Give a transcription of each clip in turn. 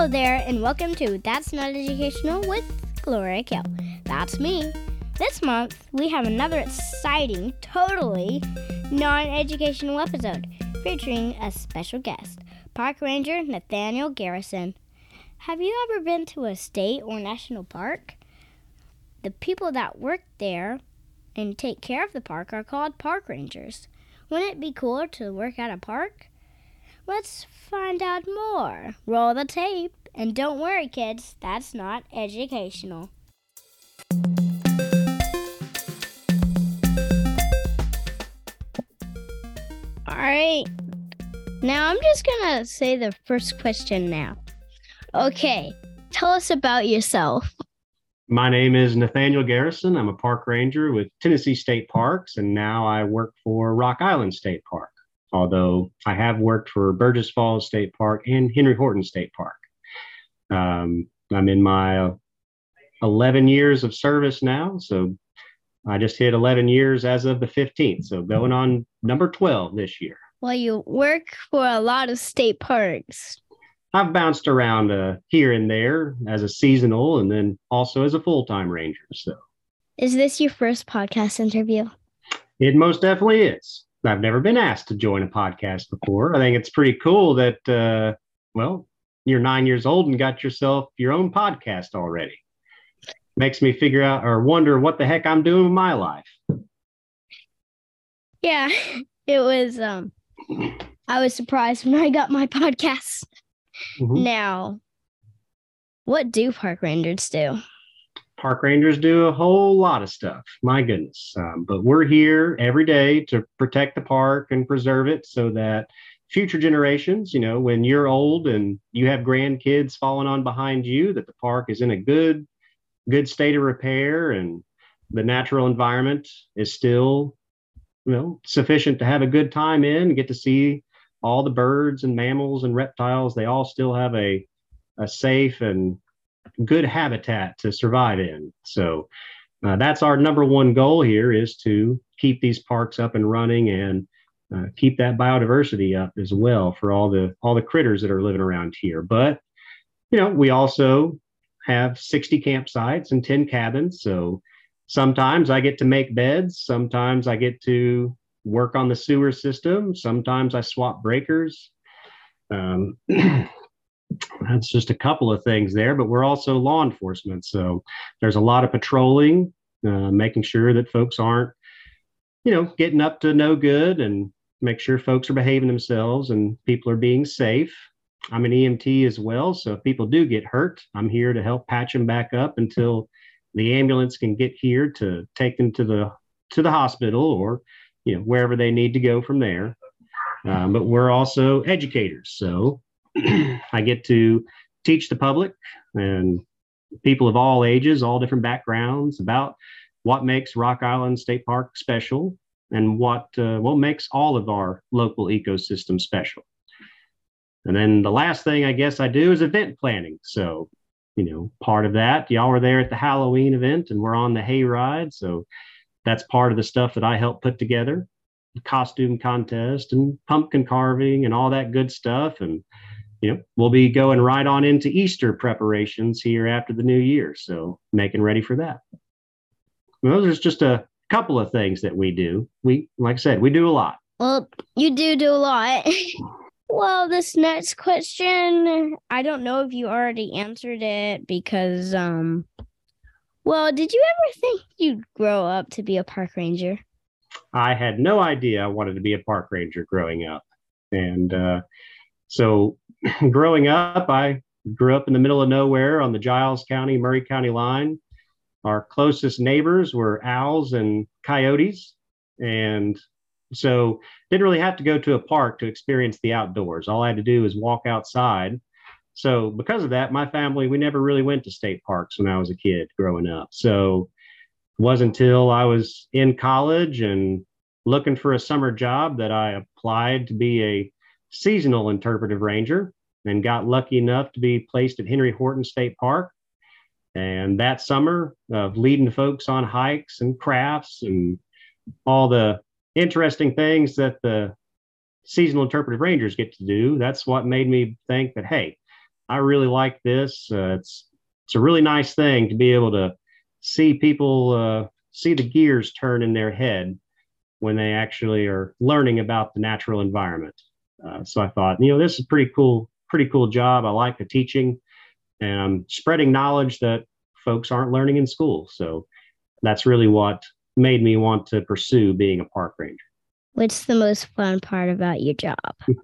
Hello there, and welcome to That's Not Educational with Gloria Kell. That's me. This month, we have another exciting, totally non educational episode featuring a special guest, Park Ranger Nathaniel Garrison. Have you ever been to a state or national park? The people that work there and take care of the park are called park rangers. Wouldn't it be cool to work at a park? Let's find out more. Roll the tape. And don't worry, kids, that's not educational. All right. Now I'm just going to say the first question now. Okay. Tell us about yourself. My name is Nathaniel Garrison. I'm a park ranger with Tennessee State Parks, and now I work for Rock Island State Park, although I have worked for Burgess Falls State Park and Henry Horton State Park. Um, I'm in my 11 years of service now, so I just hit 11 years as of the 15th, so going on number 12 this year. Well, you work for a lot of state parks. I've bounced around uh, here and there as a seasonal and then also as a full time ranger. So, is this your first podcast interview? It most definitely is. I've never been asked to join a podcast before. I think it's pretty cool that, uh, well, you're nine years old and got yourself your own podcast already. Makes me figure out or wonder what the heck I'm doing with my life. Yeah, it was. Um, I was surprised when I got my podcast. Mm-hmm. Now, what do park rangers do? Park rangers do a whole lot of stuff. My goodness. Um, but we're here every day to protect the park and preserve it so that future generations, you know, when you're old and you have grandkids falling on behind you, that the park is in a good, good state of repair and the natural environment is still, you know, sufficient to have a good time in and get to see all the birds and mammals and reptiles, they all still have a, a safe and good habitat to survive in. So uh, that's our number one goal here is to keep these parks up and running and uh, keep that biodiversity up as well for all the all the critters that are living around here. But you know, we also have 60 campsites and 10 cabins. So sometimes I get to make beds. Sometimes I get to work on the sewer system. Sometimes I swap breakers. Um, that's just a couple of things there, but we're also law enforcement. So there's a lot of patrolling, uh, making sure that folks aren't, you know, getting up to no good and make sure folks are behaving themselves and people are being safe. I'm an EMT as well. So if people do get hurt, I'm here to help patch them back up until the ambulance can get here to take them to the to the hospital or you know wherever they need to go from there. Um, but we're also educators, so I get to teach the public and people of all ages, all different backgrounds about what makes Rock Island State Park special and what uh, what makes all of our local ecosystem special. And then the last thing I guess I do is event planning. So, you know, part of that, y'all were there at the Halloween event and we're on the hayride. So that's part of the stuff that I help put together costume contest and pumpkin carving and all that good stuff. And, you know, we'll be going right on into Easter preparations here after the new year. So making ready for that. Well, there's just a couple of things that we do. We, like I said, we do a lot. Well, you do do a lot. well, this next question, I don't know if you already answered it because, um, well, did you ever think you'd grow up to be a park ranger? I had no idea I wanted to be a park ranger growing up. And uh, so growing up, I grew up in the middle of nowhere on the Giles County, Maury County line. Our closest neighbors were owls and coyotes. And so didn't really have to go to a park to experience the outdoors. All I had to do was walk outside so because of that, my family, we never really went to state parks when I was a kid growing up. So it wasn't until I was in college and looking for a summer job that I applied to be a seasonal interpretive ranger and got lucky enough to be placed at Henry Horton State Park. And that summer of leading folks on hikes and crafts and all the interesting things that the seasonal interpretive rangers get to do, that's what made me think that, hey, I really like this. Uh, it's it's a really nice thing to be able to see people uh, see the gears turn in their head when they actually are learning about the natural environment. Uh, so I thought, you know, this is pretty cool, pretty cool job. I like the teaching and I'm spreading knowledge that folks aren't learning in school. So that's really what made me want to pursue being a park ranger. What's the most fun part about your job?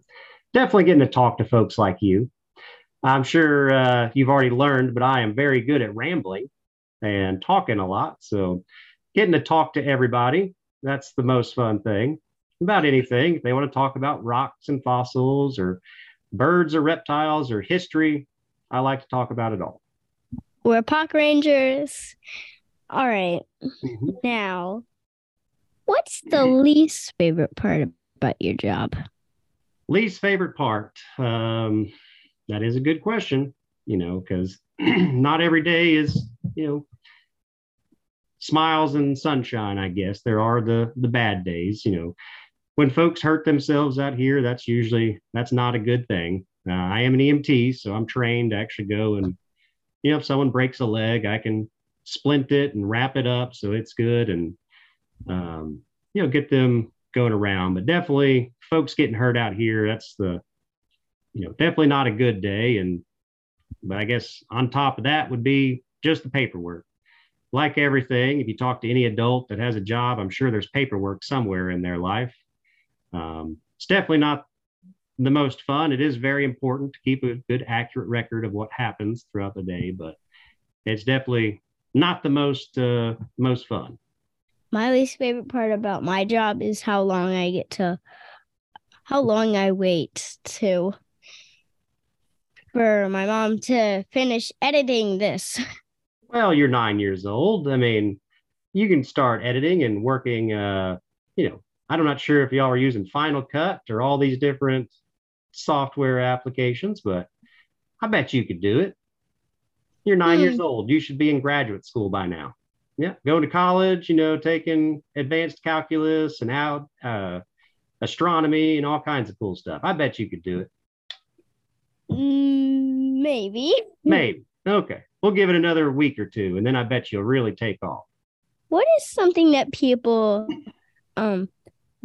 Definitely getting to talk to folks like you. I'm sure uh, you've already learned, but I am very good at rambling and talking a lot. So getting to talk to everybody, that's the most fun thing about anything. If they want to talk about rocks and fossils or birds or reptiles or history, I like to talk about it all. We're park rangers. All right. mm-hmm. Now, what's the least favorite part about your job? Least favorite part? Um, that is a good question, you know, because not every day is, you know, smiles and sunshine, I guess. There are the the bad days, you know. When folks hurt themselves out here, that's usually that's not a good thing. Uh, I am an EMT, so I'm trained to actually go and, you know, if someone breaks a leg, I can splint it and wrap it up so it's good and, um, you know, get them going around. But definitely, folks getting hurt out here, that's the, you know, definitely not a good day. And, but I guess on top of that would be just the paperwork like everything, if you talk to any adult that has a job, I'm sure there's paperwork somewhere in their life. Um, it's definitely not the most fun. It is very important to keep a good, accurate record of what happens throughout the day, but it's definitely not the most uh, most fun. My least favorite part about my job is how long I get to, how long I wait to, for my mom to finish editing this. well, you're nine years old. I mean, you can start editing and working. Uh, you know, I'm not sure if y'all are using Final Cut or all these different software applications, but I bet you could do it. You're nine mm. years hmm. old. You should be in graduate school by now. Yeah, going to college. You know, taking advanced calculus and out uh, astronomy and all kinds of cool stuff. I bet you could do it. Mm, maybe. Maybe. Okay. We'll give it another week or two, and then I bet you'll really take off. What is something that people, um,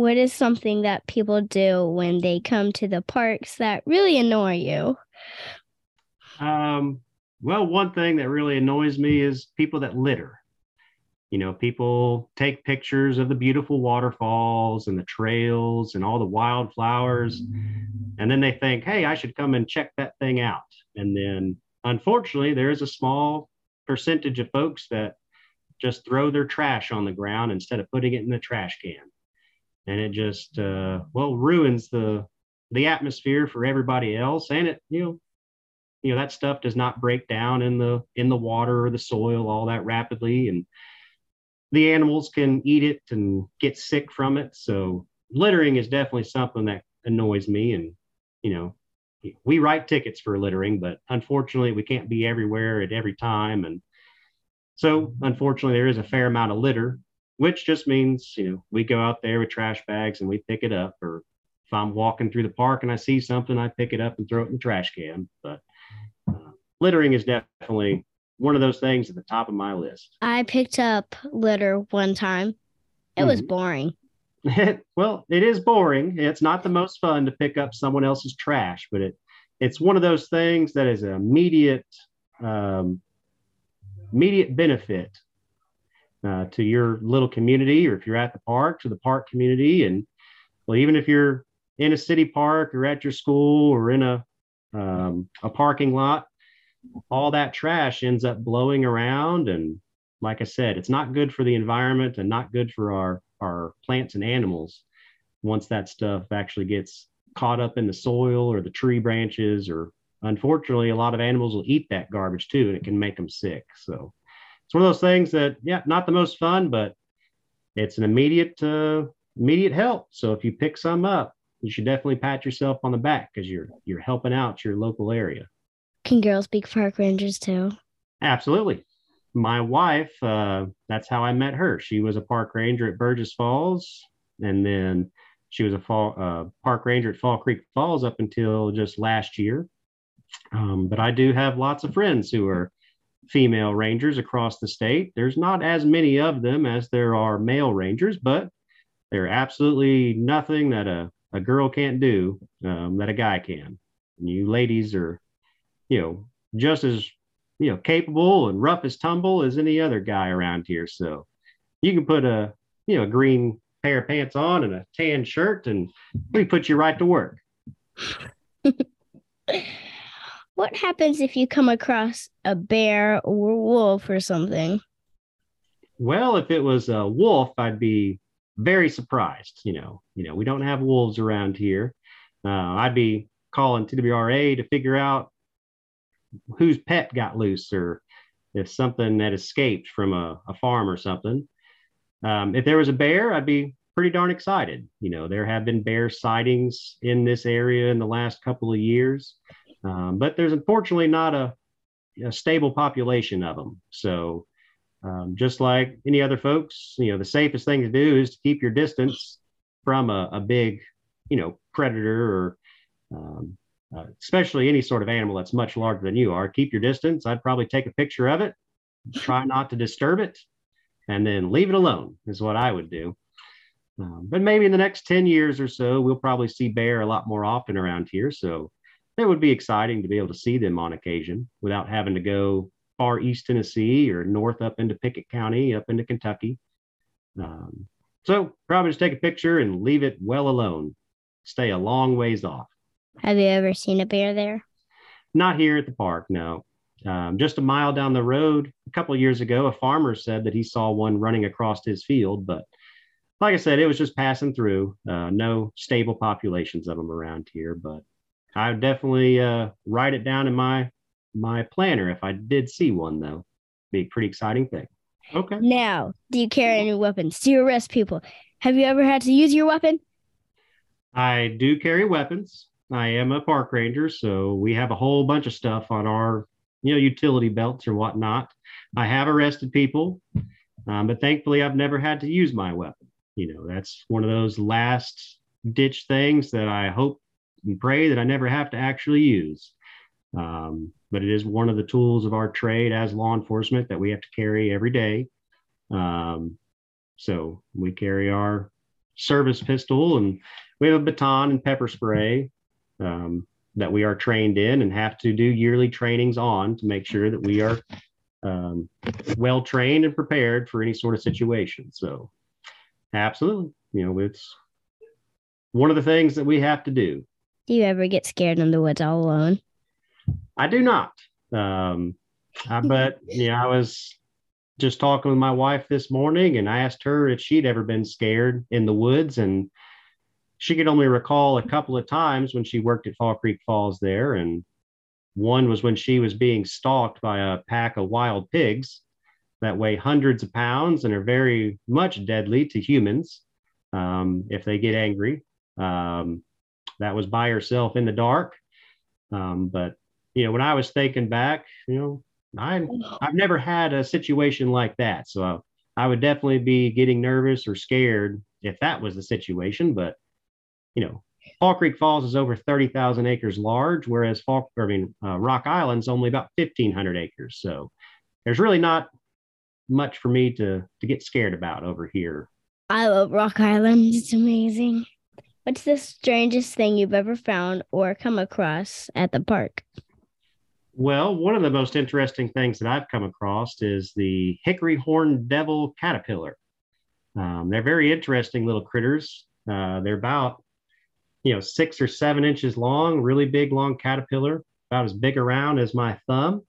what is something that people do when they come to the parks that really annoy you? Um, well, one thing that really annoys me is people that litter. You know, people take pictures of the beautiful waterfalls and the trails and all the wildflowers, and then they think, hey, I should come and check that thing out. And then unfortunately, there is a small percentage of folks that just throw their trash on the ground instead of putting it in the trash can. And it just, uh, well, ruins the, the atmosphere for everybody else. And it, you know, you know, that stuff does not break down in the, in the water or the soil all that rapidly. And the animals can eat it and get sick from it. So littering is definitely something that annoys me. And, you know, we write tickets for littering, but unfortunately, we can't be everywhere at every time. And so, unfortunately, there is a fair amount of litter, which just means, you know, we go out there with trash bags and we pick it up. Or if I'm walking through the park and I see something, I pick it up and throw it in the trash can. But uh, littering is definitely one of those things at the top of my list. I picked up litter one time. It mm-hmm. was boring. well, it is boring. It's not the most fun to pick up someone else's trash, but it it's one of those things that is an immediate um, immediate benefit uh, to your little community, or if you're at the park, to the park community, and well, even if you're in a city park or at your school or in a um, a parking lot, all that trash ends up blowing around, and like I said, it's not good for the environment and not good for our our plants and animals once that stuff actually gets caught up in the soil or the tree branches or unfortunately a lot of animals will eat that garbage too and it can make them sick. So it's one of those things that yeah not the most fun but it's an immediate uh, immediate help so if you pick some up you should definitely pat yourself on the back because you're you're helping out your local area can girls be park rangers too absolutely my wife, uh, that's how I met her. She was a park ranger at Burgess Falls, and then she was a fall, uh, park ranger at Fall Creek Falls up until just last year. Um, but I do have lots of friends who are female rangers across the state. There's not as many of them as there are male rangers, but they're absolutely nothing that a, a girl can't do um, that a guy can. And you ladies are, you know, just as you know capable and rough as tumble as any other guy around here. So you can put a you know a green pair of pants on and a tan shirt, and we put you right to work. what happens if you come across a bear or wolf or something? Well, if it was a wolf, I'd be very surprised. You know, you know, we don't have wolves around here. Uh, I'd be calling TWRA to figure out whose pet got loose or if something that escaped from a, a farm or something. Um, if there was a bear, I'd be pretty darn excited. You know, there have been bear sightings in this area in the last couple of years, um, but there's unfortunately not a, a, stable population of them. So, um, just like any other folks, you know, the safest thing to do is to keep your distance from a, a big, you know, predator or um, uh, especially any sort of animal that's much larger than you are. Keep your distance. I'd probably take a picture of it, try not to disturb it, and then leave it alone, is what I would do. Um, but maybe in the next 10 years or so, we'll probably see bear a lot more often around here. So it would be exciting to be able to see them on occasion without having to go far east Tennessee or north up into Pickett County, up into Kentucky. Um, so probably just take a picture and leave it well alone. Stay a long ways off. Have you ever seen a bear there? Not here at the park, no. Um, just a mile down the road, a couple of years ago, a farmer said that he saw one running across his field. But like I said, it was just passing through. Uh, no stable populations of them around here. But I would definitely uh, write it down in my my planner if I did see one, though. Be a pretty exciting thing. Okay. Now, do you carry any weapons to arrest people? Have you ever had to use your weapon? I do carry weapons. I am a park ranger, so we have a whole bunch of stuff on our, you know, utility belts or whatnot. I have arrested people, um, but thankfully I've never had to use my weapon. You know, that's one of those last ditch things that I hope and pray that I never have to actually use. Um, but it is one of the tools of our trade as law enforcement that we have to carry every day. Um, so we carry our service pistol and we have a baton and pepper spray um, that we are trained in and have to do yearly trainings on to make sure that we are um, well trained and prepared for any sort of situation. So, absolutely, you know, it's one of the things that we have to do. Do you ever get scared in the woods all alone? I do not. Um, I bet, know, I was just talking with my wife this morning and I asked her if she'd ever been scared in the woods. And she could only recall a couple of times when she worked at Fall Creek Falls there. And one was when she was being stalked by a pack of wild pigs that weigh hundreds of pounds and are very much deadly to humans um, if they get angry. Um, that was by herself in the dark. Um, but, you know, when I was thinking back, you know, I, I've never had a situation like that. So I would definitely be getting nervous or scared if that was the situation. But you know, Fall Creek Falls is over 30,000 acres large, whereas Fall, I mean, uh, Rock Island's only about 1,500 acres. So there's really not much for me to to get scared about over here. I love Rock Island. It's amazing. What's the strangest thing you've ever found or come across at the park? Well, one of the most interesting things that I've come across is the hickory horn devil caterpillar. Um, they're very interesting little critters. Uh, they're about you know, six or seven inches long, really big, long caterpillar, about as big around as my thumb.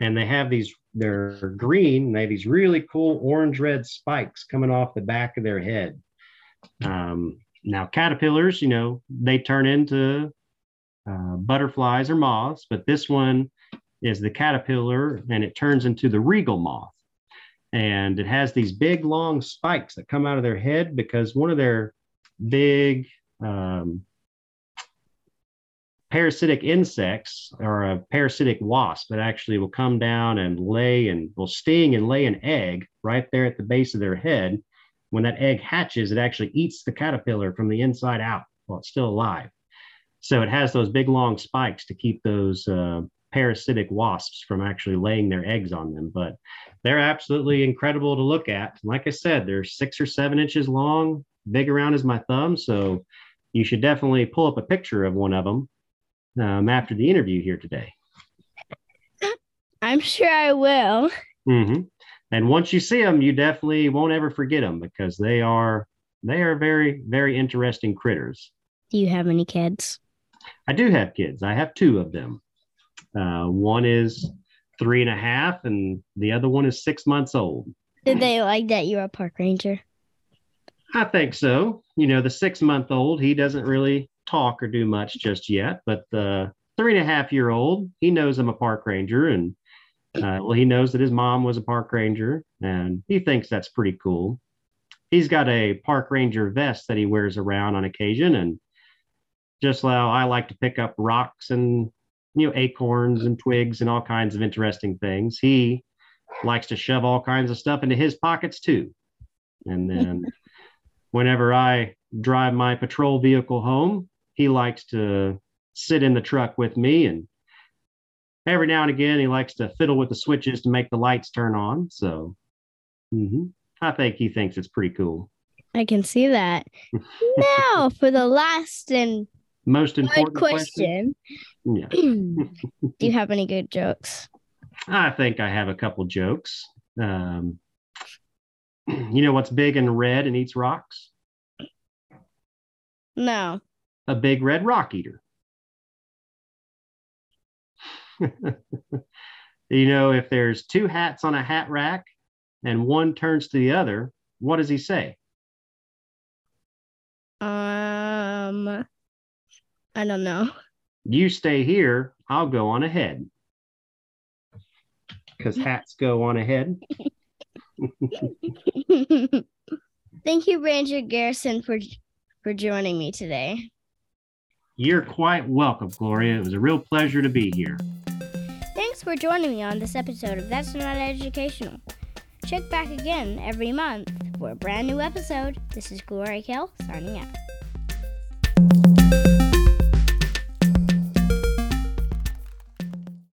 And they have these, they're green, they have these really cool orange red spikes coming off the back of their head. Um, now, caterpillars, you know, they turn into uh, butterflies or moths, but this one is the caterpillar and it turns into the regal moth. And it has these big, long spikes that come out of their head because one of their big um, parasitic insects or a parasitic wasp that actually will come down and lay and will sting and lay an egg right there at the base of their head. When that egg hatches, it actually eats the caterpillar from the inside out while it's still alive. So it has those big long spikes to keep those uh, parasitic wasps from actually laying their eggs on them. But they're absolutely incredible to look at. Like I said, they're six or seven inches long, big around as my thumb. So you should definitely pull up a picture of one of them um, after the interview here today. I'm sure I will. Mm-hmm. And once you see them, you definitely won't ever forget them because they are they are very very interesting critters. Do you have any kids? I do have kids. I have two of them. Uh, one is three and a half, and the other one is six months old. Did they like that you're a park ranger? I think so. You know, the six month old, he doesn't really talk or do much just yet, but the three and a half year old, he knows I'm a park ranger and uh, well, he knows that his mom was a park ranger and he thinks that's pretty cool. He's got a park ranger vest that he wears around on occasion. And just how I like to pick up rocks and, you know, acorns and twigs and all kinds of interesting things, he likes to shove all kinds of stuff into his pockets too. And then whenever I drive my patrol vehicle home, he likes to sit in the truck with me and every now and again he likes to fiddle with the switches to make the lights turn on so mm-hmm. i think he thinks it's pretty cool I can see that. now for the last and most important question. yeah Do you have any good jokes? i think i have a couple jokes um, you know what's big and red and eats rocks No. a big red rock eater you know if there's two hats on a hat rack and one turns to the other what does he say Um I don't know. you stay here, I'll go on ahead. Because hats go on ahead. Thank you, Ranger Garrison, for for joining me today. You're quite welcome, Gloria. It was a real pleasure to be here. Thanks for joining me on this episode of That's Not Educational. Check back again every month for a brand new episode. This is Gloria Kell signing out.